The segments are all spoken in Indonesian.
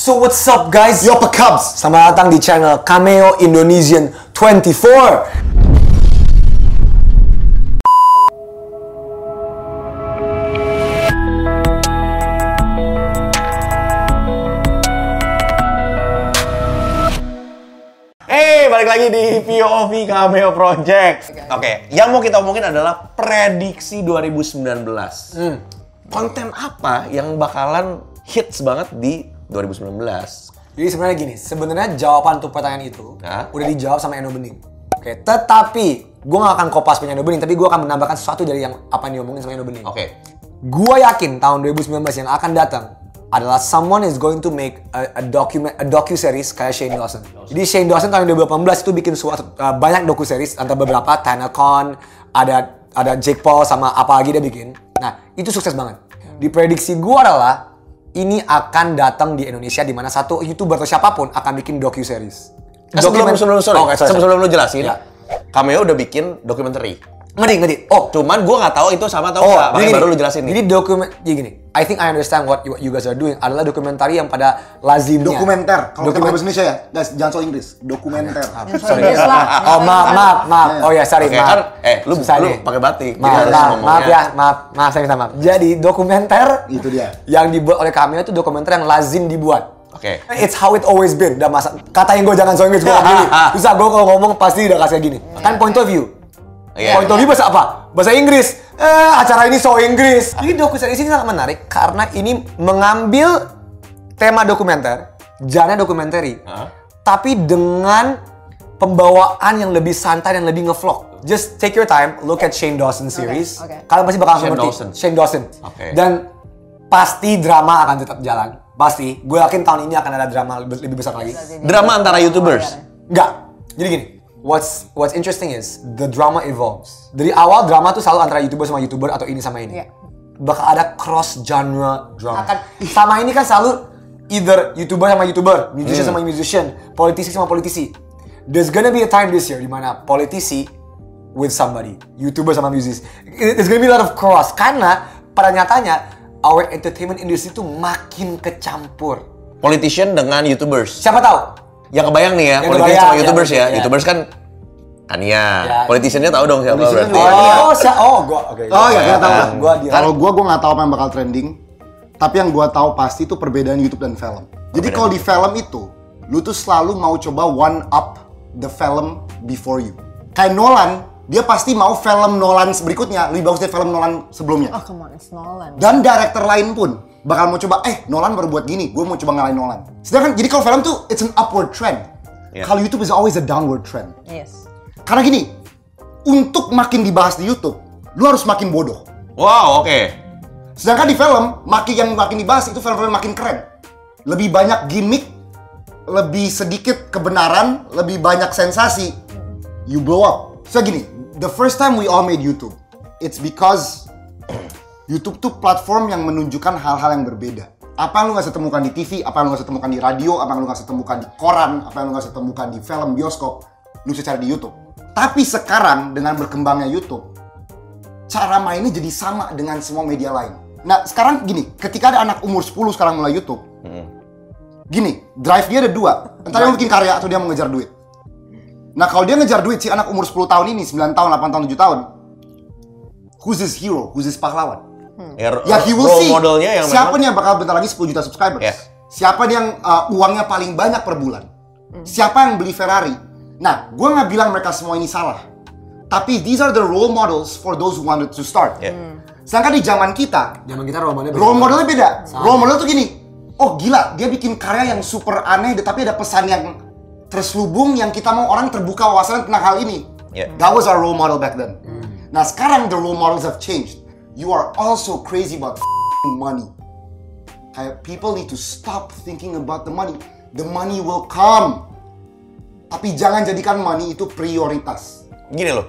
So what's up guys? Yo, Cubs. Selamat datang di channel Cameo Indonesian 24. Hey, balik lagi di POV Cameo Project. Oke, yang mau kita omongin adalah prediksi 2019. Konten apa yang bakalan hits banget di 2019? Jadi sebenarnya gini, sebenarnya jawaban untuk pertanyaan itu Hah? udah dijawab sama Eno Bening. Oke, tetapi gue gak akan kopas punya Eno Bening, tapi gue akan menambahkan sesuatu dari yang apa yang diomongin sama Eno Bening. Oke. Gue yakin tahun 2019 yang akan datang adalah someone is going to make a, a document a docu series kayak Shane Dawson. Jadi Shane Dawson tahun 2018 itu bikin suatu uh, banyak docu series antara beberapa TanaCon, ada ada Jake Paul sama apa lagi dia bikin. Nah, itu sukses banget. Diprediksi gue adalah ini akan datang di Indonesia di mana satu YouTuber atau siapa pun akan bikin docu series. Eh, sebelum sebelum sorry, Oh, oke, sorry, sebelum sorry. lu jelasin, Ya. Cameo udah bikin dokumenter. Ngedi, ngedi. Oh, Cuman gua nggak tahu itu sama atau Oh, enggak. Makanya jadi baru lu jelasin nih. Jadi dokumen, jadi gini. I think I understand what you, what you guys are doing adalah dokumentari yang pada lazimnya. Dokumenter. Kalau kita Dokumen- bahasa Indonesia ya, guys, jangan so Inggris. Dokumenter. Sorry. Oh maaf, maaf, maaf. Oh ya, sorry, Oke, maaf. kan, eh, lu- Susah lu pakai batik, jadi Maaf, harus maaf, ngomongnya. maaf ya, maaf, maaf, saya minta maaf. Jadi dokumenter Itu dia. yang dibuat oleh kami itu dokumenter yang lazim dibuat. Oke. It's how it always been. Udah masa katain gue jangan so Inggris gue gini. Susah gue kalau ngomong pasti udah kasih kayak gini. Kan point of view. Point of view bahasa apa? Bahasa Inggris. Eh, acara ini so Inggris. Jadi dokumentari ini sangat menarik karena ini mengambil tema dokumenter, genre dokumenter, Hah? tapi dengan pembawaan yang lebih santai dan lebih ngevlog. Just take your time, look at Shane Dawson series. oke. Kalian pasti bakal ngerti. Dawson. Shane Dawson. Oke. Dan pasti drama akan tetap jalan. Pasti. Gue yakin tahun ini akan ada drama lebih, lebih besar lagi. Drama antara YouTubers. Enggak. Jadi gini, what's what's interesting is the drama evolves. Dari awal drama tuh selalu antara YouTuber sama YouTuber atau ini sama ini. Iya. Bakal ada cross genre drama. Akan sama ini kan selalu either YouTuber sama YouTuber, musician sama musician, politisi sama politisi. There's gonna be a time this year di mana politisi with somebody, YouTuber sama musisi. There's gonna be a lot of cross karena pada nyatanya our entertainment industry tuh makin kecampur. Politician dengan YouTubers. Siapa tahu? Yang kebayang nih ya, Yang politician kebayang, sama YouTubers ya, ya. ya. YouTubers kan Kania. Ya. Politiciannya tahu dong siapa Politician berarti. Kania. Oh, si oh, gua oke. Oh ya, kita tahu. Ah, Gua dia. Kalau gua gua nggak tahu apa yang bakal trending. Tapi yang gua tahu pasti itu perbedaan YouTube dan film. Jadi kalau di film itu, lu tuh selalu mau coba one up the film before you. Kayak Nolan, dia pasti mau film Nolan berikutnya lebih bagus dari film Nolan sebelumnya. Oh, come on, it's Nolan. Dan director lain pun bakal mau coba, eh Nolan baru buat gini, gue mau coba ngalahin Nolan. Sedangkan jadi kalau film tuh it's an upward trend. Iya. Kalau YouTube is always a downward trend. Yes. Karena gini, untuk makin dibahas di YouTube, lu harus makin bodoh. Wow, oke. Sedangkan di film, makin yang makin dibahas itu film-film makin keren. Lebih banyak gimmick, lebih sedikit kebenaran, lebih banyak sensasi. You blow up. So gini, the first time we all made YouTube, it's because YouTube tuh platform yang menunjukkan hal-hal yang berbeda. Apa yang lu gak bisa temukan di TV, apa yang lu gak bisa temukan di radio, apa yang lu gak bisa temukan di koran, apa yang lu gak bisa temukan di film, bioskop, lu bisa cari di YouTube. Tapi sekarang dengan berkembangnya YouTube, cara mainnya jadi sama dengan semua media lain. Nah, sekarang gini, ketika ada anak umur 10 sekarang mulai YouTube, gini, drive dia ada dua. Entah dia bikin karya atau dia mau ngejar duit. Nah, kalau dia ngejar duit, si anak umur 10 tahun ini, 9 tahun, 8 tahun, 7 tahun, who's his hero? Who's his pahlawan? Ya, Ya, he will see. modelnya yang Siapa memang nih yang bakal bentar lagi 10 juta subscribers? Ya. Siapa nih yang uh, uangnya paling banyak per bulan? Siapa yang beli Ferrari? Nah, gue nggak bilang mereka semua ini salah. Tapi these are the role models for those who wanted to start. Ya. Sedangkan di zaman kita, Zaman kita role model role modelnya beda. Role model tuh gini, oh gila, dia bikin karya yang super aneh, tapi ada pesan yang terselubung yang kita mau orang terbuka wawasan tentang hal ini. Yeah. That was our role model back then. Nah sekarang the role models have changed. You are also crazy about money. Kayak people need to stop thinking about the money. The money will come. Tapi jangan jadikan money itu prioritas. gini loh.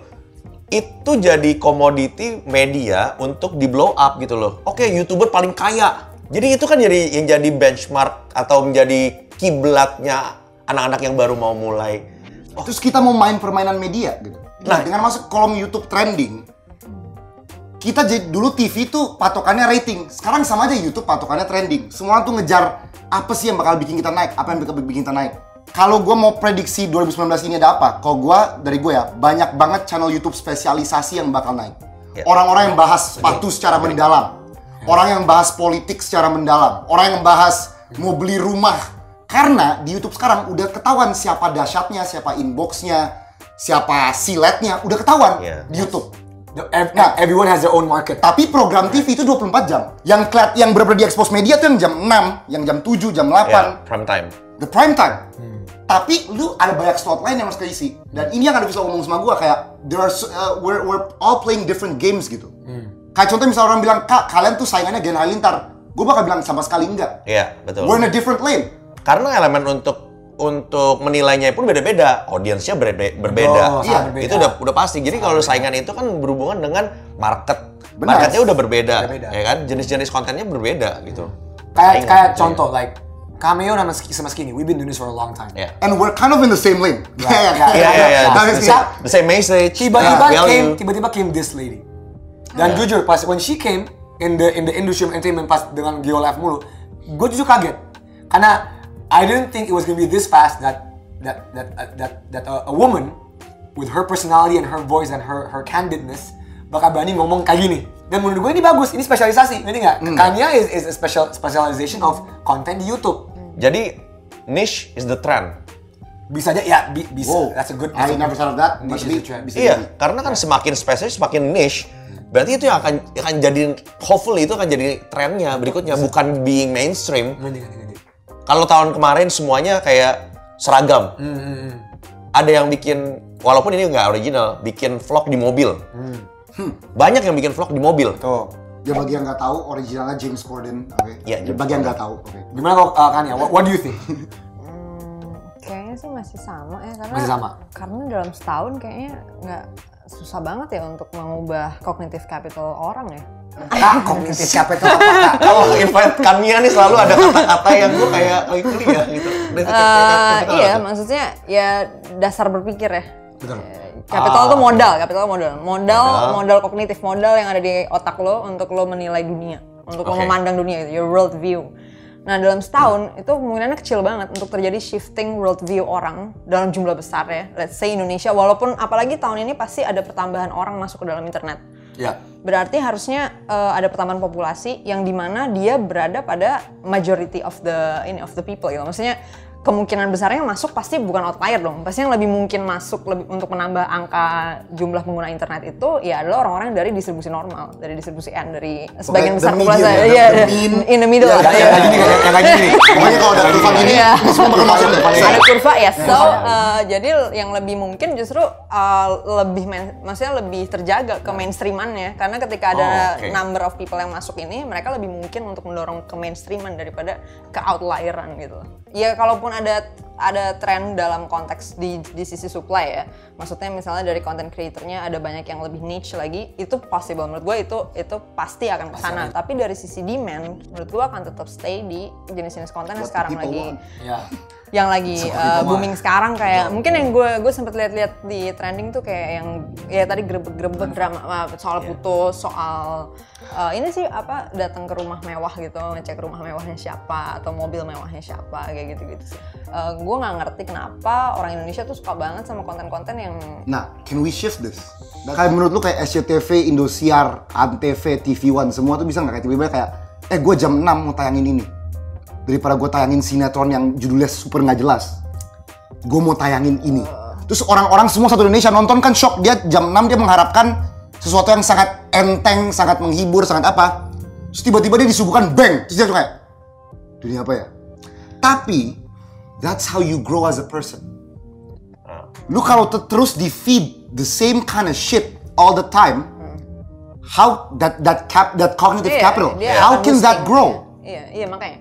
Itu jadi komoditi media untuk di blow up gitu loh. Oke, YouTuber paling kaya. Jadi itu kan jadi yang jadi benchmark atau menjadi kiblatnya anak-anak yang baru mau mulai. Terus kita mau main permainan media gitu. Nah, Nah. dengan masuk kolom YouTube trending, kita jadi dulu TV tuh patokannya rating. Sekarang sama aja YouTube patokannya trending. Semua tuh ngejar apa sih yang bakal bikin kita naik, apa yang bakal bikin kita naik. Kalau gue mau prediksi 2019 ini ada apa? Kalau gue dari gue ya banyak banget channel YouTube spesialisasi yang bakal naik. Ya. Orang-orang yang bahas sepatu secara mendalam, orang yang bahas politik secara mendalam, orang yang bahas mau beli rumah. Karena di YouTube sekarang udah ketahuan siapa dahsyatnya, siapa inboxnya, siapa siletnya, udah ketahuan Ya. di YouTube. The- ev- Nah. everyone has their own market. Tapi program TV itu 24 jam. Yang keliat, yang benar-benar di expose media tuh yang jam 6, yang jam 7, jam 8. Ya, prime time. The prime time. Tapi lu ada banyak slot lain yang harus keisi. Dan ini yang ada bisa ngomong sama gua kayak there are uh, we're, we're all playing different games gitu. Kayak contoh misalnya orang bilang, "Kak, kalian tuh saingannya Gen Halilintar." Gue bakal bilang sama sekali enggak. Iya, betul. We're in a different lane. Karena elemen untuk untuk menilainya pun beda-beda, audiensnya berbe- berbeda. Oh, Iya, berbeda. itu udah udah pasti. Jadi kalau saingan itu kan berhubungan dengan market. Benar. Marketnya udah berbeda, Berbeda. ya kan? Jenis-jenis kontennya berbeda gitu. Kayak Saingan, kayak gitu contoh like Cameo sama sama Skinny, we've been doing this for a long time. ya. And we're kind of in the same lane. Right. Iya, Iya, iya, iya. Tapi The same- The same message, Tiba-tiba value. came, tiba-tiba came this lady. Dan Yeah. jujur pas when she came in the in the industry of entertainment pas dengan Geo Live mulu, gue jujur kaget. Karena I didn't think it was gonna be this fast that that that uh, that that a, a woman with her personality and her voice and her her candidness bakal berani ngomong kayak gini. Dan menurut gue ini bagus, ini spesialisasi, ngerti nggak? Kanya is, is a special specialization of content di YouTube. Jadi niche is the trend. Bisa aja, ya bi- bisa. Wow, That's a good. I never thought of that. Niche is bi- trend. bisa Iya, jadi. karena kan semakin spesialis, semakin niche, berarti itu yang akan akan jadi hopefully itu akan jadi trennya berikutnya, bukan being mainstream. Ngerti, ngerti, ngerti. Kalau tahun kemarin semuanya kayak seragam. Ada yang bikin, walaupun ini nggak original, bikin vlog di mobil. Banyak yang bikin vlog di mobil. Tuh. Ya bagi yang nggak tahu, originalnya James Corden. Oke. Iya, James bagi yang nggak tahu. Oke. Gimana kalau uh, Kania? What, what do you think? Kayaknya sih masih sama ya karena Masih sama? karena dalam setahun kayaknya nggak susah banget ya untuk mengubah cognitive capital orang ya. Kak, cognitive capital apa kak? Kalau invite Kania nih selalu ada kata-kata yang gue kayak kuliah gitu. Eh, iya, maksudnya ya dasar berpikir ya. Betul. Capital Ah, tuh modal, capital modal. Modal, Modal. modal kognitif, modal yang ada di otak lo untuk lo menilai dunia, untuk lo Oke. memandang dunia gitu, your world view. Nah, dalam setahun itu kemungkinannya kecil banget untuk terjadi shifting world view orang dalam jumlah besar ya. Let's say Indonesia, walaupun apalagi tahun ini pasti ada pertambahan orang masuk ke dalam internet. Ya. Berarti harusnya eh, ada pertambahan populasi yang di mana dia berada pada majority of the ini of the people gitu. Maksudnya kemungkinan besarnya yang masuk pasti bukan outlier dong. Pasti yang lebih mungkin masuk lebih untuk menambah angka jumlah pengguna internet itu ya adalah orang-orang dari distribusi normal, dari distribusi N, dari sebagian besar populasi. ya, Iya, the mean. in the middle. Ya, lah, Yang iya. kayak gini. Pokoknya kalau ada kurva gini, Iya. ini semua bakal masuk deh. ada kurva ya so uh, jadi yang lebih mungkin justru uh, lebih main, maksudnya lebih terjaga ke mainstreamannya karena ketika ada Oh, oke. number of people yang masuk ini mereka lebih mungkin untuk mendorong ke mainstreaman daripada ke outlieran gitu ya kalaupun ada ada tren dalam konteks di di sisi supply ya maksudnya misalnya dari content creatornya ada banyak yang lebih niche lagi itu possible menurut gue itu itu pasti akan ke sana tapi dari sisi demand menurut gue akan tetap stay di jenis-jenis konten yang sekarang lagi. Ya. Yang lagi uh, booming sekarang kayak mungkin yang gue gue sempet lihat-lihat di trending tuh kayak yang ya tadi grebek-grebek drama uh, soal putus soal uh, ini sih apa datang ke rumah mewah gitu ngecek rumah mewahnya siapa atau mobil mewahnya siapa kayak gitu-gitu sih. Uh, gue nggak ngerti kenapa orang Indonesia tuh suka banget sama konten-konten yang Nah, can we shift this? Nah, kayak menurut lu kayak SCTV, Indosiar, Antv, TV One, semua tuh bisa nggak? Kayak tiba-tiba kayak, eh gue jam 6 mau tayangin ini. Daripada gue tayangin sinetron yang judulnya super nggak jelas. Gue mau tayangin ini. Terus orang-orang semua satu Indonesia nonton kan shock. Dia jam 6 dia mengharapkan sesuatu yang sangat enteng, sangat menghibur, sangat apa. Terus tiba-tiba dia disuguhkan bang. Terus dia kayak, dunia apa ya? Tapi, that's how you grow as a person lu kalau te- terus di feed the same kind of shit all the time, how that that cap that cognitive Iya, capital, dia how can that grow? Iya, iya makanya.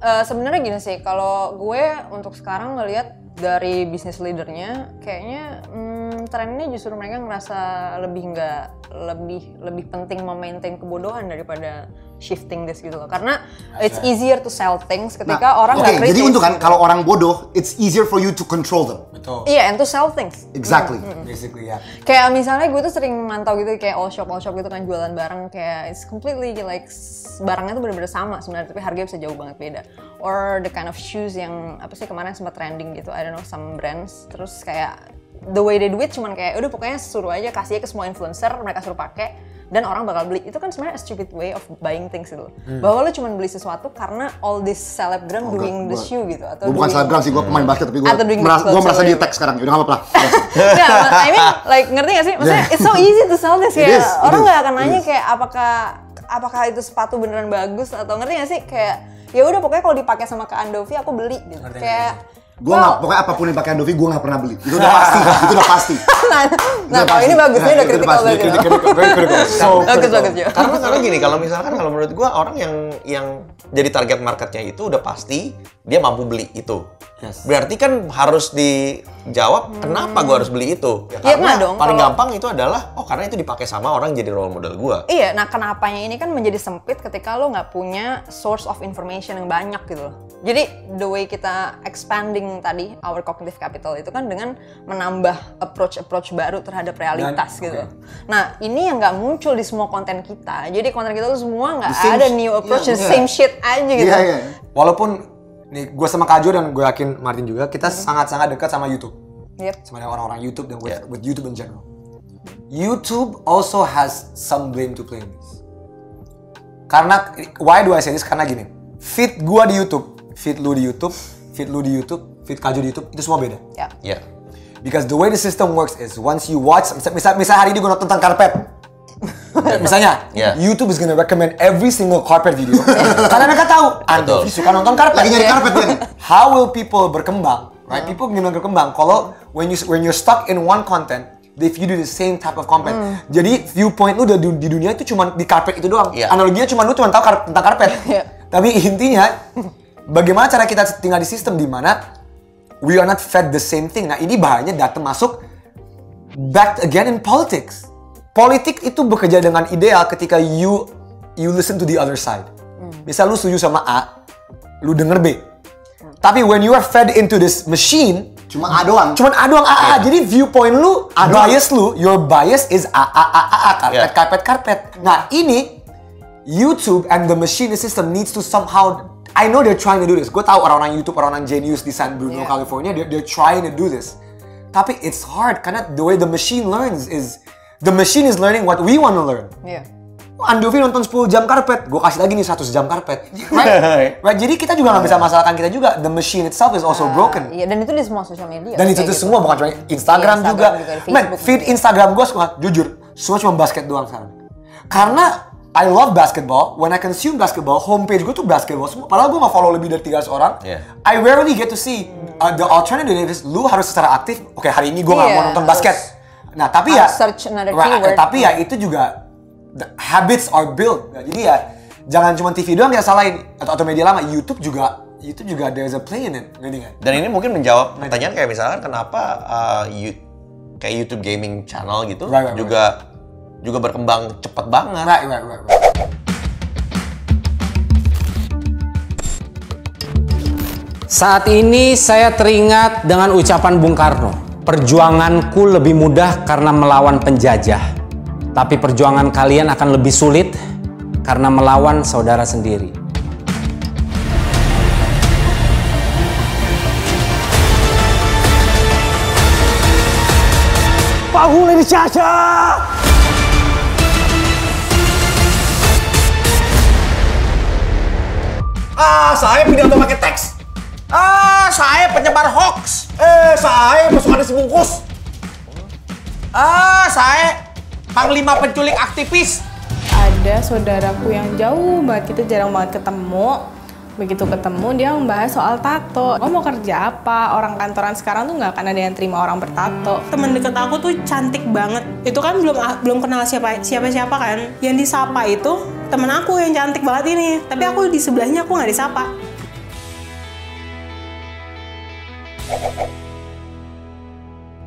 Eh, Sebenarnya gini sih, kalau gue untuk sekarang ngelihat dari bisnis leadernya, kayaknya hmm, trennya justru mereka ngerasa lebih nggak lebih lebih penting memaintain kebodohan daripada shifting this gitu loh. Karena it's easier to sell things ketika orang Nah, oke, nggak kritis. jadi untuk kan kalau orang bodoh, it's easier for you to control them. Betul. Iya, and to sell things. Exactly. Basically ya. Kayak misalnya gue tuh sering mantau gitu kayak all shop all shop gitu kan jualan barang kayak it's completely like barangnya tuh bener-bener sama sebenarnya tapi harganya bisa jauh banget beda. Or the kind of shoes yang apa sih kemarin sempat trending gitu, I don't know some brands terus kayak the way they do it cuman kayak udah pokoknya suruh aja kasih ke semua influencer mereka suruh pakai dan orang bakal beli itu kan sebenarnya a stupid way of buying things gitu bahwa lo cuman beli sesuatu karena all this celebgram Oh, doing gua- the shoe gitu atau Gue bukan selebgram sih, gue pemain basket tapi gue merasa, gua merasa di tag sekarang. Udah gak apa-apa. Nggak, I mean, like ngerti gak sih? Maksudnya it's so easy to sell this kayak is, orang nggak akan nanya kayak apakah apakah itu sepatu beneran bagus atau ngerti gak sih kayak ya udah pokoknya kalau dipakai sama Kak Andovi aku beli gitu. Ngerti, kayak Gue well, nggak, pokoknya apa pun yang pakai Andovi, gue gak pernah beli. Itu udah pasti, itu udah pasti. Nah, nah kalau ini pasti. bagus ini Nah, udah pasti, banget. Bagus bagus ya. karena karena gini kalau misalkan kalau menurut gua orang yang yang jadi target marketnya itu udah pasti dia mampu beli itu Yes. berarti kan harus dijawab kenapa gua harus beli itu ya, karena nggak dong, paling kalau- gampang itu adalah oh karena itu dipakai sama orang jadi role model gua Iya, nah kenapanya ini kan menjadi sempit ketika lo nggak punya source of information yang banyak gitu loh. Jadi the way kita expanding tadi our cognitive capital itu kan dengan menambah approach-approach baru terhadap realitas Dan- gitu. oke. Nah ini yang nggak muncul di semua konten kita. Jadi konten kita tuh semua nggak ada new approach, iya, the iya. same shit aja gitu. Iya, iya. Walaupun nih gue sama Kajo dan gue yakin Martin juga kita sangat-sangat dekat sama YouTube. Yep. Sama dengan orang-orang YouTube dan with, Yeah. with YouTube in general. YouTube also has some blame to play in this. Karena why do I say this? Karena gini, feed gua di YouTube, feed lu di YouTube, feed lu di YouTube, feed Kajo di YouTube itu semua beda. Ya. ya Because the way the system works is once you watch, misal, misal, misal hari ini gue nonton tentang karpet. Misalnya, Yeah. YouTube is gonna recommend every single carpet video. Karena mereka tahu, Ando suka nonton karpet. Lagi nyari karpet nih. How will people berkembang? Right? People gimana berkembang? Kalau when you when you're stuck in one content, if you do the same type of content, jadi viewpoint lu di, di dunia itu cuma di karpet itu doang. Iya. Analoginya cuma lu cuma tahu kar- tentang karpet. Iya. Tapi intinya, bagaimana cara kita tinggal di sistem di mana we are not fed the same thing. Nah ini bahayanya datang masuk back again in politics. Politik itu bekerja dengan ideal ketika you you listen to the other side. Misal lu setuju sama A, lu denger B. Tapi when you are fed into this machine, Cuma A doang. cuman A doang A, A, A. Jadi viewpoint lu, A bias lu, your bias is A, A, A, A, A, karpet, Yeah. karpet, karpet. Nah ini, YouTube and the machine system needs to somehow, I know they're trying to do this. Gue tahu orang-orang YouTube, orang-orang Genius di San Bruno, Yeah. California, they're, they're trying to do this. Tapi it's hard karena the way the machine learns is, the machine is learning what we want to learn. Oh, Andovi nonton 10 jam karpet, gue kasih lagi nih 100 jam karpet. Right? right? Jadi kita juga nggak bisa masalahkan kita juga. The machine itself is also broken. Iya, dan itu di semua sosial media. Dan itu tuh gitu. semua bukan cuma Instagram, Iya, Instagram juga. juga, Man, feed. Instagram gue semua, jujur, semua cuma basket doang sekarang. Karena I love basketball, when I consume basketball, homepage gue tuh basketball semua. Padahal gue nggak follow lebih dari 300 orang. Yeah. I rarely get to see uh, the alternative is lu harus secara aktif. Oke hari ini gue nggak Iya, mau nonton harus- basket. Nah tapi ya, harus search another Right, keyword. tapi ya itu juga the habits are built. Nah, jadi ya jangan cuma TV doang kita salahin atau, atau media lama. YouTube juga YouTube juga there's a play in it, ngerti nggak? dan ini mungkin menjawab pertanyaan kayak misalkan kenapa uh, you- kayak YouTube gaming channel gitu Right, right, juga juga berkembang cepat banget Right, right, right, right. Saat ini saya teringat dengan ucapan Bung Karno. Perjuanganku lebih mudah karena melawan penjajah. Tapi perjuangan kalian akan lebih sulit karena melawan saudara sendiri. Ah saya pidato pakai teks. Ah saya penyebar hoax. Eh, saya pasukan si bungkus. ah saya panglima penculik aktivis. Ada saudaraku yang jauh banget kita jarang banget ketemu. Begitu ketemu dia membahas soal tato. Lo mau kerja apa? Orang kantoran sekarang tuh nggak akan ada yang terima orang bertato. Temen deket aku tuh cantik banget. Itu kan belum belum kenal siapa siapa siapa kan. Yang disapa itu temen aku yang cantik banget ini. Tapi aku di sebelahnya aku nggak disapa.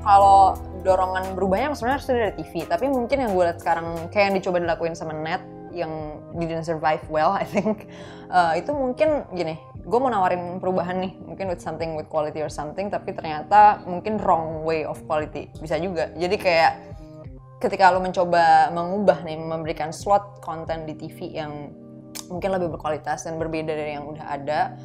Kalau dorongan berubahnya sebenarnya harusnya dari TV tapi mungkin yang gue lihat sekarang kayak yang dicoba dilakuin sama net yang didn't survive well I think uh, itu mungkin gini gue mau nawarin perubahan nih mungkin with something with quality or something tapi ternyata mungkin wrong way of quality. Bisa juga. Jadi kayak ketika lo mencoba mengubah nih memberikan slot konten di TV yang mungkin lebih berkualitas dan berbeda dari yang udah ada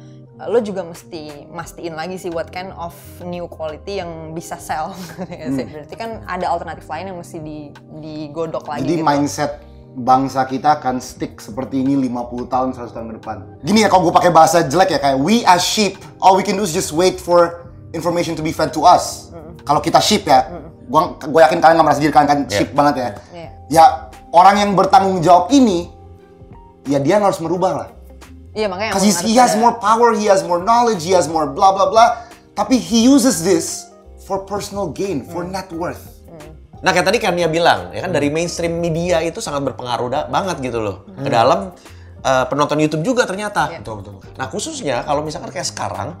lo juga mesti mastiin lagi sih what kind of new quality yang bisa sell ya sih. berarti kan ada alternatif lain yang mesti di, digodok lagi Jadi gitu. mindset bangsa kita akan stick seperti ini 50 tahun 100 tahun ke depan. Gini ya kalau gue pakai bahasa jelek ya kayak we as sheep all we can do is just wait for information to be fed to us. Kalau kita sheep ya, gua gue yakin kalian nggak merasa diri kalian kan sheep banget ya. Iya. Ya orang yang bertanggung jawab ini ya dia harus merubah lah. iya makanya Because emang he has ada- more power, he has more knowledge, he has more blah blah blah. Tapi he uses this for personal gain, for net worth. Nah kayak tadi kan dia bilang, ya kan dari mainstream media itu sangat berpengaruh da- banget gitu loh ke dalam uh, penonton YouTube juga ternyata. Betul, betul. Nah khususnya kalau misalkan kayak sekarang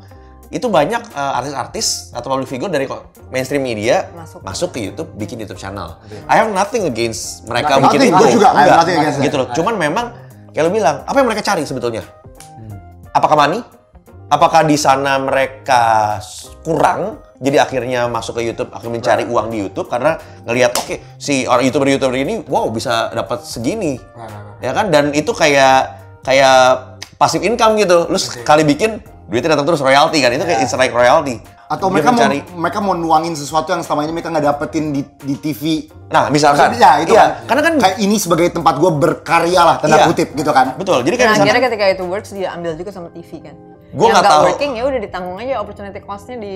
itu banyak uh, artis-artis atau public figure dari mainstream media Masuk. masuk. ke YouTube bikin YouTube channel. I have nothing against mereka Nothing, bikin nothing. itu. Gua juga, I have Enggak, nothing against gitu loh. Cuman memang kayak lo bilang, apa yang mereka cari sebetulnya? Apakah money? Apakah di sana mereka kurang, jadi akhirnya masuk ke YouTube, akhirnya mencari uang di YouTube karena ngelihat oke si orang youtuber-youtuber ini, wow bisa dapat segini, ya kan? Dan itu kayak kayak passive income gitu. Lu sekali bikin duitnya datang terus royalty kan? Itu kayak insight royalty. Atau Dia mereka mau mereka mau nuangin sesuatu yang selama ini mereka nggak dapetin di, di TV. Nah, misalkan. Ya itu Iya, kan. Karena kan kayak ini sebagai tempat gue berkarya lah tanda Iya. kutip gitu kan. betul. Jadi kayak misalkan akhirnya ketika itu works dia ambil juga sama TV kan. Gua yang nggak tahu. working ya udah ditanggung aja opportunity cost-nya di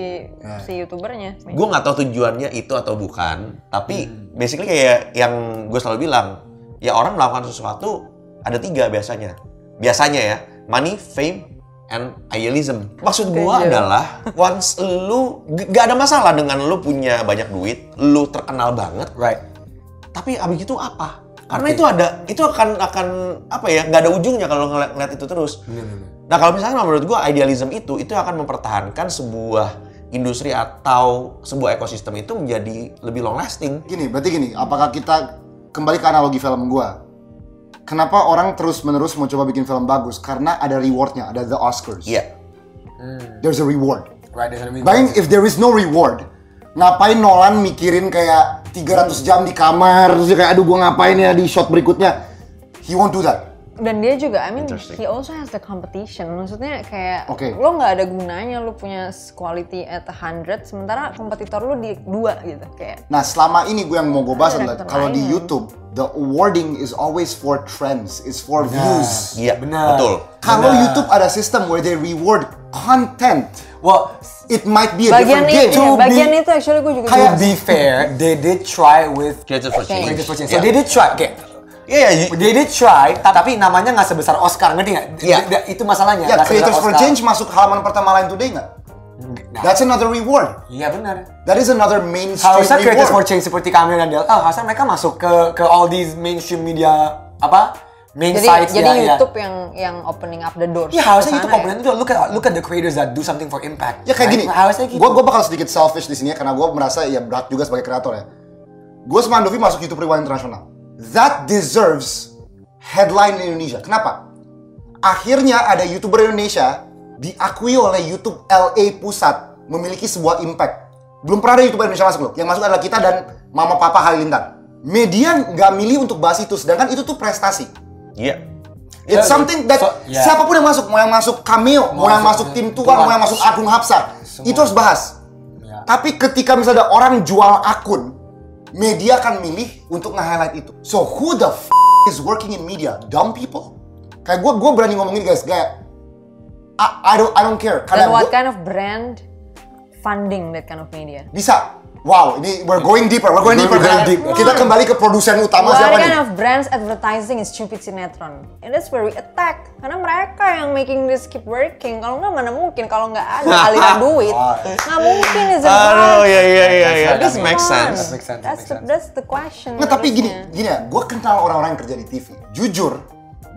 si youtubernya. gue nggak tahu tujuannya itu atau bukan tapi basically kayak yang gue selalu bilang ya orang melakukan sesuatu ada tiga biasanya biasanya ya money fame and idealism maksud gue Setuju. adalah once lu gak ada masalah dengan lu punya banyak duit lu terkenal banget. Right. tapi abis itu apa? Karena itu ada itu akan akan apa ya nggak ada ujungnya kalau ngeliat, ngeliat itu terus. Nah kalau misalnya menurut gua idealism itu itu akan mempertahankan sebuah industri atau sebuah ekosistem itu menjadi lebih long lasting. Gini, berarti gini, apakah kita kembali ke analogi film gue? Kenapa orang terus menerus mau coba bikin film bagus? Karena ada rewardnya, ada the Oscars. iya There's a reward. Right, there's Bayangin if there is no reward, ngapain Nolan mikirin kayak 300 jam di kamar, terus dia kayak aduh gua ngapain ya di shot berikutnya. He won't do that. Dan dia juga, I mean, he also has the competition. Maksudnya kayak Oke. lo nggak ada gunanya lo punya quality at 100, sementara kompetitor lo di dua gitu. Kayak Nah selama ini gue yang mau gue bahas Ada adalah kalau di. YouTube the awarding is always for trends, is for views. iya Benar. betul Kalau Benar. YouTube ada sistem where they reward content, Well, it might be a bagian different game. itu, To bagian be- itu actually gue juga to bilang. be fair, they did try with Creative for change Creative for Change. So they did try. Okay. iya iya, They did try, tapi namanya nggak sebesar Oscar, ngerti nggak? Iya. D- Itu masalahnya. Ya, sebesar Creators for Oscar. Change masuk halaman pertama Line Today nggak? Nah, That's another reward. Iya benar. That is another mainstream Harusnya Creators for reward. Change seperti kami dan Del, oh, harusnya mereka masuk ke ke all these mainstream media apa? Main Jadi, sites jadi ya, ya. YouTube yang yang opening up the doors. Iya harusnya sana itu ya. look at look at the creators that do something for impact. Ya kayak Right? gini, Harusnya gitu. gue gue bakal sedikit selfish di sini ya karena gue merasa ya berat juga sebagai kreator ya. Gue sama Andovi masuk YouTube Rewind Internasional. That deserves headline in Indonesia. Kenapa? Akhirnya ada youtuber Indonesia diakui oleh YouTube LA pusat memiliki sebuah impact. Belum pernah ada youtuber Indonesia masuk loh. Yang masuk adalah kita dan Mama Papa Halilintar. Media nggak milih untuk bahas itu, sedangkan itu tuh prestasi. iya It's Ya, something that so- ya. siapa pun yang masuk, mau yang masuk cameo, mau, yang masuk tim tuan, mau yang masuk Agung Hapsar, Semua. itu harus bahas. Ya. Tapi ketika misalnya ada orang jual akun, media akan milih untuk nge-highlight itu. So who the f is working in media? Dumb people? Kayak gue, gue berani ngomongin guys, kayak I, I don't, I don't care. Karena what gua- kind of brand funding that kind of media? bisa. Wow, ini we're going deeper, we're going deeper. We're going deep. Kita kembali ke produsen utama What siapa kind nih? of brands advertising is stupid sinetron? And that's where we attack. Karena mereka yang making this keep working. Kalau nggak mana mungkin. Kalau nggak ada aliran duit, nggak mungkin is a Aduh, iya iya iya iya. That This makes sense. That makes sense, that That's makes the, sense. that's the question. Nggak, tapi gini, gini ya, gue kenal orang-orang yang kerja di TV. Jujur,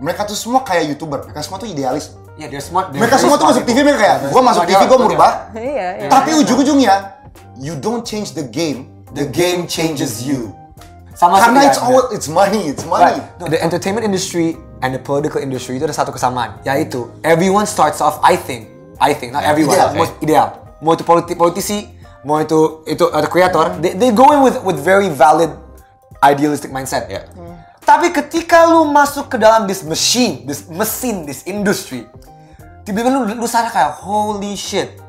mereka tuh semua kayak youtuber, mereka semua tuh idealis. Yeah, they're smart. they're Mereka semua tuh masuk TV mereka kayak, gue masuk TV smart merubah. Iya, iya. Tapi ujung-ujungnya, you don't change the game the game changes you. Sama Karena it's all it's money, it's money. Right. The entertainment industry and the political industry itu ada satu kesamaan, yaitu everyone starts off, I think, I think, not everyone, ideal, most ideal. Mau itu politi- politisi, mau itu itu ada creator, they, they go in with with very valid idealistic mindset. Ya. Tapi ketika lu masuk ke dalam this machine, this mesin, this industry, tiba-tiba lu, lu sadar kayak holy shit.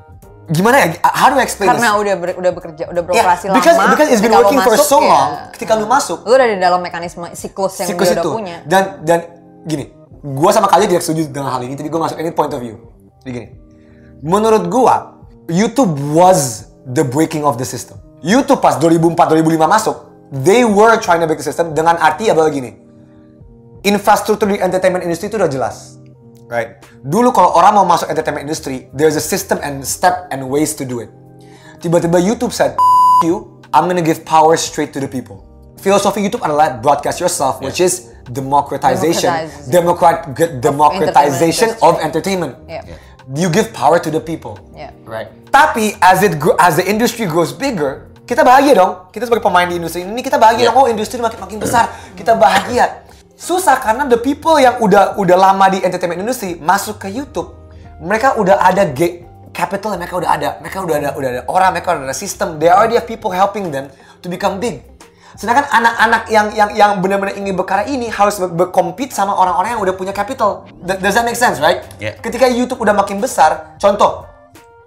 Gimana ya? How do I explain Karena this? udah ber- udah bekerja, udah Yeah, beroperasi because, lama. because it's been working for so ya, long. Ketika lu masuk, Lu udah di dalam mekanisme siklus yang siklus dia udah itu. punya. Dan dan gini, gua sama kalian tidak setuju dengan hal ini, tapi gua masuk ini point of view. Jadi gini, menurut gua YouTube was the breaking of the system. YouTube pas 2004-2005 masuk, they were trying to break the system dengan arti adalah gini. Infrastruktur di entertainment industry itu udah jelas. Right. Dulu kalau orang mau masuk entertainment industry, there's a system and step and ways to do it. Tiba-tiba YouTube said, "F- you, I'm gonna give power straight to the people. Filosofi YouTube adalah broadcast yourself, which is democratization, democrat, democratization industry. of entertainment. Yeah. You give power to the people. Yeah. Right. Tapi as it as the industry grows bigger, kita bahagia dong. Kita sebagai pemain di industri ini kita bahagia Yeah. dong. Oh, industri makin makin besar. Kita bahagia. Susah karena the people yang udah udah lama di entertainment industry masuk ke YouTube, mereka udah ada ge- capital yang mereka udah ada. Mereka udah ada udah ada orang, mereka udah ada sistem. They already have people helping them to become big. Sedangkan anak-anak yang yang yang benar-benar ingin berkarya ini harus ber- berkompet sama orang-orang yang udah punya capital. Does that make sense, right? Yeah. Ketika YouTube udah makin besar, contoh,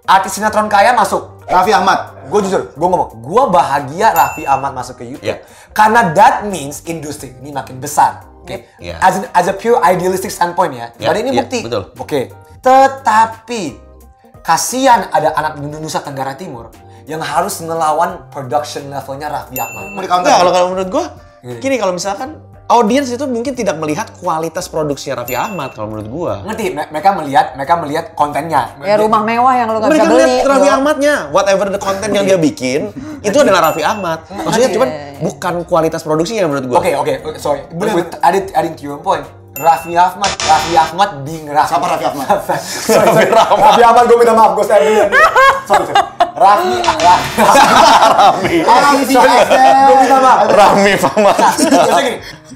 artis sinetron kaya masuk. Raffi Ahmad. Gue jujur, gue ngomong, gue bahagia Raffi Ahmad masuk ke YouTube. Yeah. Karena that means industri ini makin besar. Oke, Yeah. as, an- as a pure idealistic standpoint ya. Yeah, Dan ini yeah, bukti. betul. Oke, tetapi kasihan ada anak Nusa Tenggara Timur yang harus ngelawan production levelnya Raffi Ahmad. Mau di counter. Enggak, kalau kalau menurut gua gini kalau misalkan audiens itu mungkin tidak melihat kualitas produksinya Raffi Ahmad kalau menurut gua. Ngerti? Me- Mereka melihat, mereka melihat kontennya. Ya rumah mewah yang lu gak Mereka bisa beli. melihat Raffi. Ahmadnya, whatever the content yang dia bikin, itu adalah Raffi Ahmad. Maksudnya Iya, cuman iya, iya. bukan kualitas produksinya menurut gua. Oke, oke, sorry. With added, adding to your point, Raffi Ahmad, Raffi Ahmad being Raffi. Siapa Raffi Ahmad? sorry, sorry. Raffi Ahmad, gue minta maaf, gue saya dulu. Sorry, sorry. Raffi, Raffi. Minta maaf. Rami Ahmad. Gini,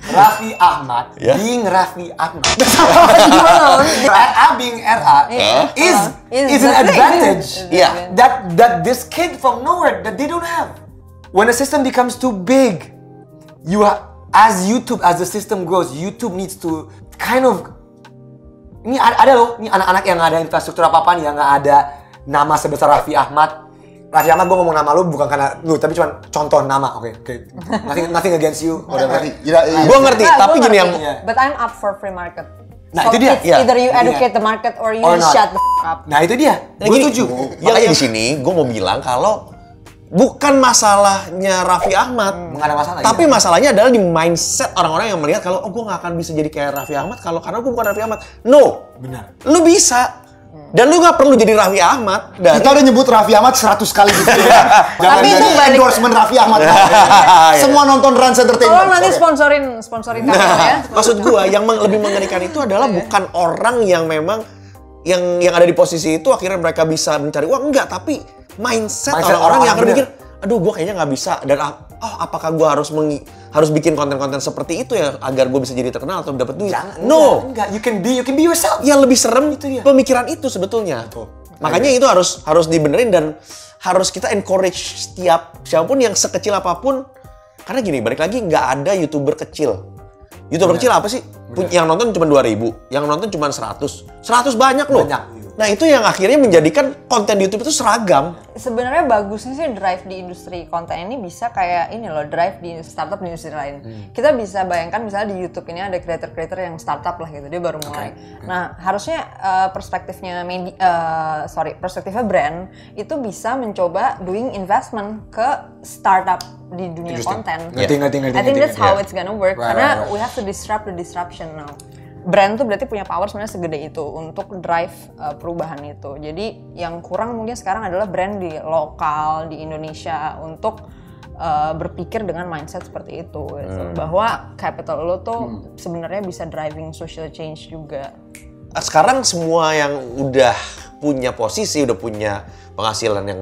Raffi Ahmad Ya. being Raffi Ahmad. RA being RA is Is is an advantage. Advantage. that that this kid from nowhere that they don't have. When a system becomes too big, you ha- as YouTube as the system grows, YouTube needs to kind of ini ada, ada loh, ini anak-anak yang nggak ada infrastruktur apa-apa yang nggak ada nama sebesar Raffi Ahmad. Raffi Ahmad gue ngomong nama lu bukan karena lu, tapi cuma contoh nama, oke? Oke. Nothing, nothing against you. Udah whatever. ngerti. Iya, iya. Gua ngerti, Nah, tapi gua gini ngerti. yang Iya. But I'm up for free market. Nah, So itu dia. it's Iya. Either you educate the market or you Or not. shut the f up. Nah itu dia, Nah, gue setuju. Makanya di sini gue mau bilang kalau bukan masalahnya Raffi Ahmad, Nggak ada masalah, Tapi iya. masalahnya adalah di mindset orang-orang yang melihat kalau oh gue nggak akan bisa jadi kayak Raffi Ahmad kalau karena gue bukan Raffi Ahmad. No, Benar. lu bisa. Dan lu nggak perlu jadi Raffi Ahmad. Dan Kita udah nyebut Raffi Ahmad 100 kali di sini. Jangan Tapi itu jadi balik- endorsement Raffi Ahmad. Iya. Semua nonton Rans Entertainment. Tolong nanti sponsorin sponsorin kami ya. Nah, maksud gua yang meng- lebih mengerikan itu adalah bukan orang yang memang yang yang ada di posisi itu akhirnya mereka bisa mencari uang enggak, tapi mindset, Mindset orang-orang yang akan mikir, aduh gua kayaknya nggak bisa dan ah, oh apakah gua harus mengi- harus bikin konten-konten seperti itu ya agar gue bisa jadi terkenal atau dapat duit? Jangan, no. enggak, enggak. You can be, you can be yourself. Yang lebih serem itu dia. Pemikiran itu sebetulnya. Makanya itu harus harus dibenerin dan harus kita encourage setiap siapa pun yang sekecil apa pun. Karena gini, balik lagi nggak ada youtuber kecil. Youtuber kecil apa sih? Pun- Yang nonton cuma 2000, yang nonton cuma 100. 100 banyak loh. Banyak. Nah, itu yang akhirnya menjadikan konten di YouTube itu seragam. Sebenarnya bagusnya sih drive di industri konten ini bisa kayak ini loh drive di startup di industri lain. Kita bisa bayangkan misalnya di YouTube ini ada creator-creator yang startup lah gitu dia baru mulai. Nah harusnya eh, perspektifnya media, eh, sorry perspektifnya brand itu bisa mencoba doing investment ke startup di dunia konten. Ngerti, ngerti, ngerti, I think ngerti, that's ngerti. how it's gonna work Right, karena right, right. we have to disrupt the disruption now. Brand tuh berarti punya power sebenarnya segede itu untuk drive uh, perubahan itu. Jadi yang kurang mungkin sekarang adalah brand di lokal di Indonesia untuk uh, berpikir dengan mindset seperti itu, gitu. bahwa capital lo tuh sebenarnya bisa driving social change juga. Sekarang semua yang udah punya posisi, udah punya penghasilan yang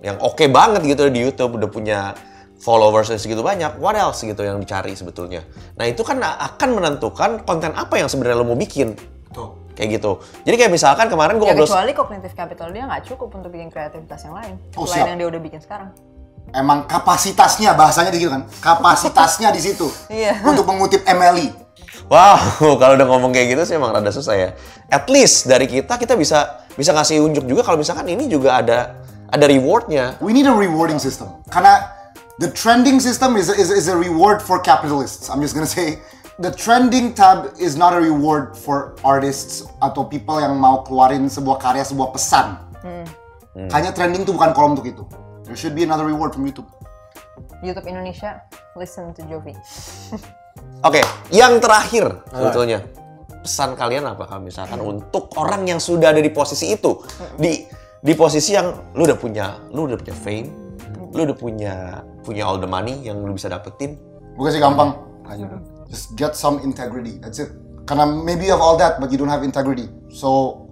yang oke banget gitu di YouTube, udah punya followersnya segitu banyak, what else gitu yang dicari sebetulnya. Nah itu kan akan menentukan konten apa yang sebenarnya lo mau bikin. Betul. Kayak gitu. Jadi kayak misalkan kemarin gue Ya ngobrol kecuali kognitif capital dia nggak cukup untuk bikin kreativitas yang lain. Oh, selain siap. yang dia udah bikin sekarang. Emang kapasitasnya bahasanya di situ kan? Kapasitasnya di situ. Iya. Untuk mengutip MLI. Wow, kalau udah ngomong kayak gitu sih emang rada susah ya. At least dari kita kita bisa bisa ngasih unjuk juga kalau misalkan ini juga ada ada rewardnya. We need a rewarding system. Karena the trending system is, is, is a reward for capitalists. I'm just gonna say, the trending tab is not a reward for artists atau people yang mau keluarin sebuah karya, sebuah pesan. Hanya trending tuh bukan kolom untuk itu. There should be another reward from YouTube. YouTube Indonesia, listen to Jovi. Oke, yang terakhir sebetulnya pesan kalian apa kalau misalkan untuk orang yang sudah ada di posisi itu di di posisi yang lu udah punya lu udah punya fame, lu udah punya punya all the money yang lu bisa dapetin. Gue kasih gampang. Just get some integrity. That's it. Karena maybe you have all that, but you don't have integrity. So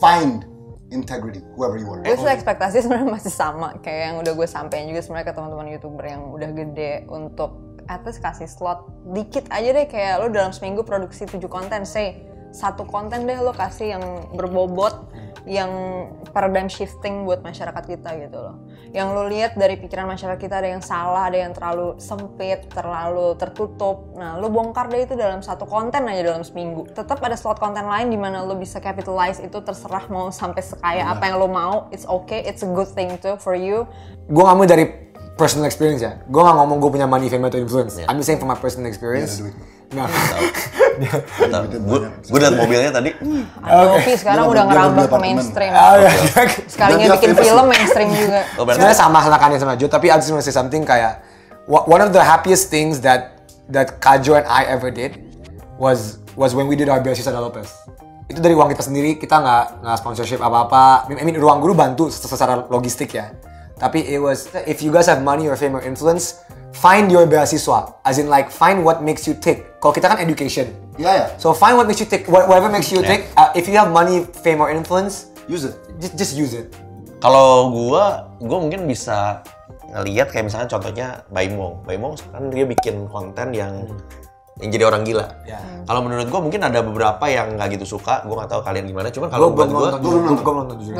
find integrity, whoever you are. Gue sih ekspektasi sebenarnya masih sama kayak yang udah gue sampein juga sebenarnya ke teman-teman youtuber yang udah gede untuk at least kasih slot dikit aja deh kayak lo dalam seminggu produksi 7 konten say satu konten deh lo kasih yang berbobot yang paradigm shifting buat masyarakat kita gitu loh. Yang lo lihat dari pikiran masyarakat kita ada yang salah ada yang terlalu sempit terlalu tertutup. Nah lo bongkar deh itu dalam satu konten aja dalam seminggu. Tetap ada slot konten lain di mana lo bisa capitalize itu terserah mau sampai sekaya apa yang lo mau. It's okay it's a good thing too for you. Gue ngomong dari personal experience ya. Gue gak ngomong gue punya money, fame, atau influence. I'm just saying from my personal experience. Nah, Gue gue liat mobilnya tadi. Adobe sekarang Dia udah mau- dia ngerambah ke mainstream ah, ya, sekalinya Dia bikin famous film loh. mainstream juga Oh, sebenarnya sama kelakannya sama Jo, tapi I just want to say something kayak one of the happiest things that that Kajo and I ever did was was when we did our beasiswa Lopez. Itu dari uang kita sendiri, kita nggak nggak sponsorship apa-apa. I mean, ruang guru bantu se- secara logistik ya. Tapi it was if you guys have money or fame or influence, find your beasiswa. As in like find what makes you tick. Kalau kita kan education. Ya ya, So find what makes you tick, wha- whatever makes you tick. Uh, if you have money, fame or influence, use it. just just use it. Kalau gua, gua mungkin bisa ngelihat kayak misalnya contohnya Baimong. Baimong kan dia bikin konten yang yang jadi orang gila. Ya. Kalau menurut gua mungkin ada beberapa yang nggak gitu suka. Gua nggak tahu kalian gimana. Cuman Kalau buat gua, nonton, gue belum nonton jujur.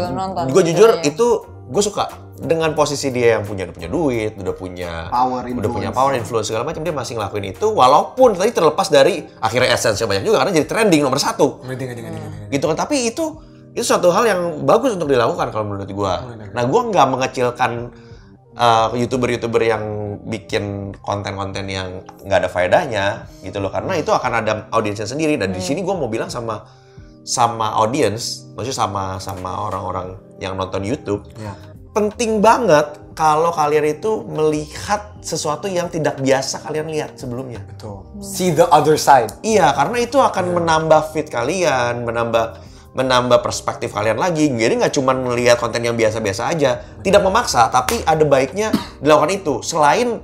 gue jujur ceritanya. itu gue suka dengan posisi dia yang punya udah punya duit, udah punya Power, udah punya influence. power influence segala macam dia masih ngelakuin itu walaupun tadi terlepas dari akhirnya essence banyak juga karena jadi trending nomor satu ngerti, ngerti. gitu kan tapi itu itu suatu hal yang bagus untuk dilakukan kalau menurut gua. Nah, gua nggak mengecilkan uh, youtuber-youtuber yang bikin konten-konten yang nggak ada faedahnya gitu loh karena itu akan ada audiensnya sendiri dan di sini gua mau bilang sama sama audience maksudnya sama sama orang-orang yang nonton YouTube Ya. penting banget kalau kalian itu melihat sesuatu yang tidak biasa kalian lihat sebelumnya Tuh. See the other side. Iya, karena itu akan menambah fit kalian, menambah menambah perspektif kalian lagi. Jadi nggak cuma melihat konten yang biasa-biasa aja, tidak memaksa, tapi ada baiknya dilakukan itu. Selain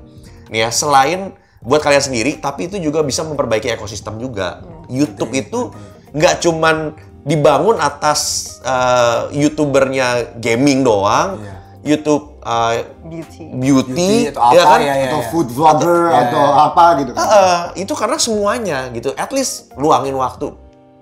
nih ya, selain buat kalian sendiri, tapi itu juga bisa memperbaiki ekosistem juga. YouTube itu nggak cuman dibangun atas eh, youtubernya gaming doang, Iya. YouTube eh, beauty beauty, Beauty atau apa, ya kan? ya, ya. Atau food vlogger Atau- atau ya, ya. apa gitu kan. Heeh, itu karena semuanya gitu. At least luangin waktu.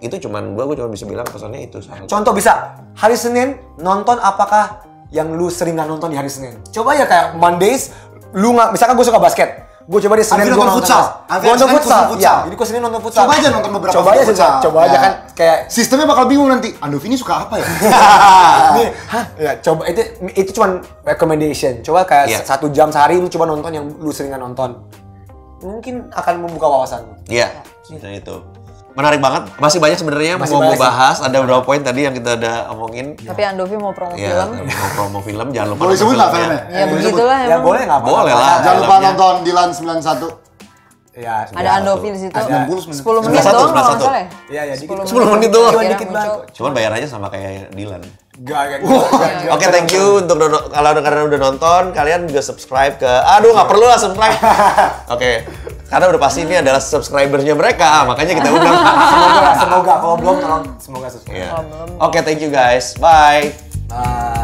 Itu cuman gua gua cuma bisa bilang pesannya itu. Sal. Contoh bisa hari Senin nonton apakah yang lu sering nggak nonton di hari Senin. Coba ya kayak Mondays lu nggak misalkan gue suka basket. Gue coba di Senin gue nonton futsal. Gue nonton futsal. nonton Iya, futsal. jadi gue Senin nonton futsal. Coba aja nonton beberapa Coba aja futsal. coba aja Ya. kan kayak Sistemnya bakal bingung nanti. Andovi ini suka apa ya? Nih, hah? Ya, coba itu itu cuman recommendation. Coba kayak Iya. satu jam sehari lu coba nonton yang lu sering nggak nonton. Mungkin akan membuka wawasan lu. Iya, seperti itu. Menarik banget. Masih banyak sebenarnya mau banyak gue bahas. Ada beberapa poin tadi yang kita udah omongin. tapi Andovi mau promo Ya, film mau promo film jangan lupa Boleh nonton sebut nggak filmnya. filmnya? ya begitulah Ya emang boleh nggak apa-apa. Boleh lah. Jangan lupa nonton Dilan 91. Ya, ada Andovi di situ Ada. 10 menit 91, doang kalau nggak 91. salah ya Iya, ya, dikit. 10 menit doang. Cuma dikit banget. Cuman bayar aja sama kayak Dilan. Gak, gak, gak. Oke, thank you untuk kalau kalian udah nonton, kalian juga subscribe ke Aduh, nggak perlu lah subscribe. Oke. Karena udah pasti ini adalah subscribernya mereka, makanya kita undang. Semoga, semoga kalau belum tolong semoga subscribe. Iya. Oke, thank you guys. Bye. Bye.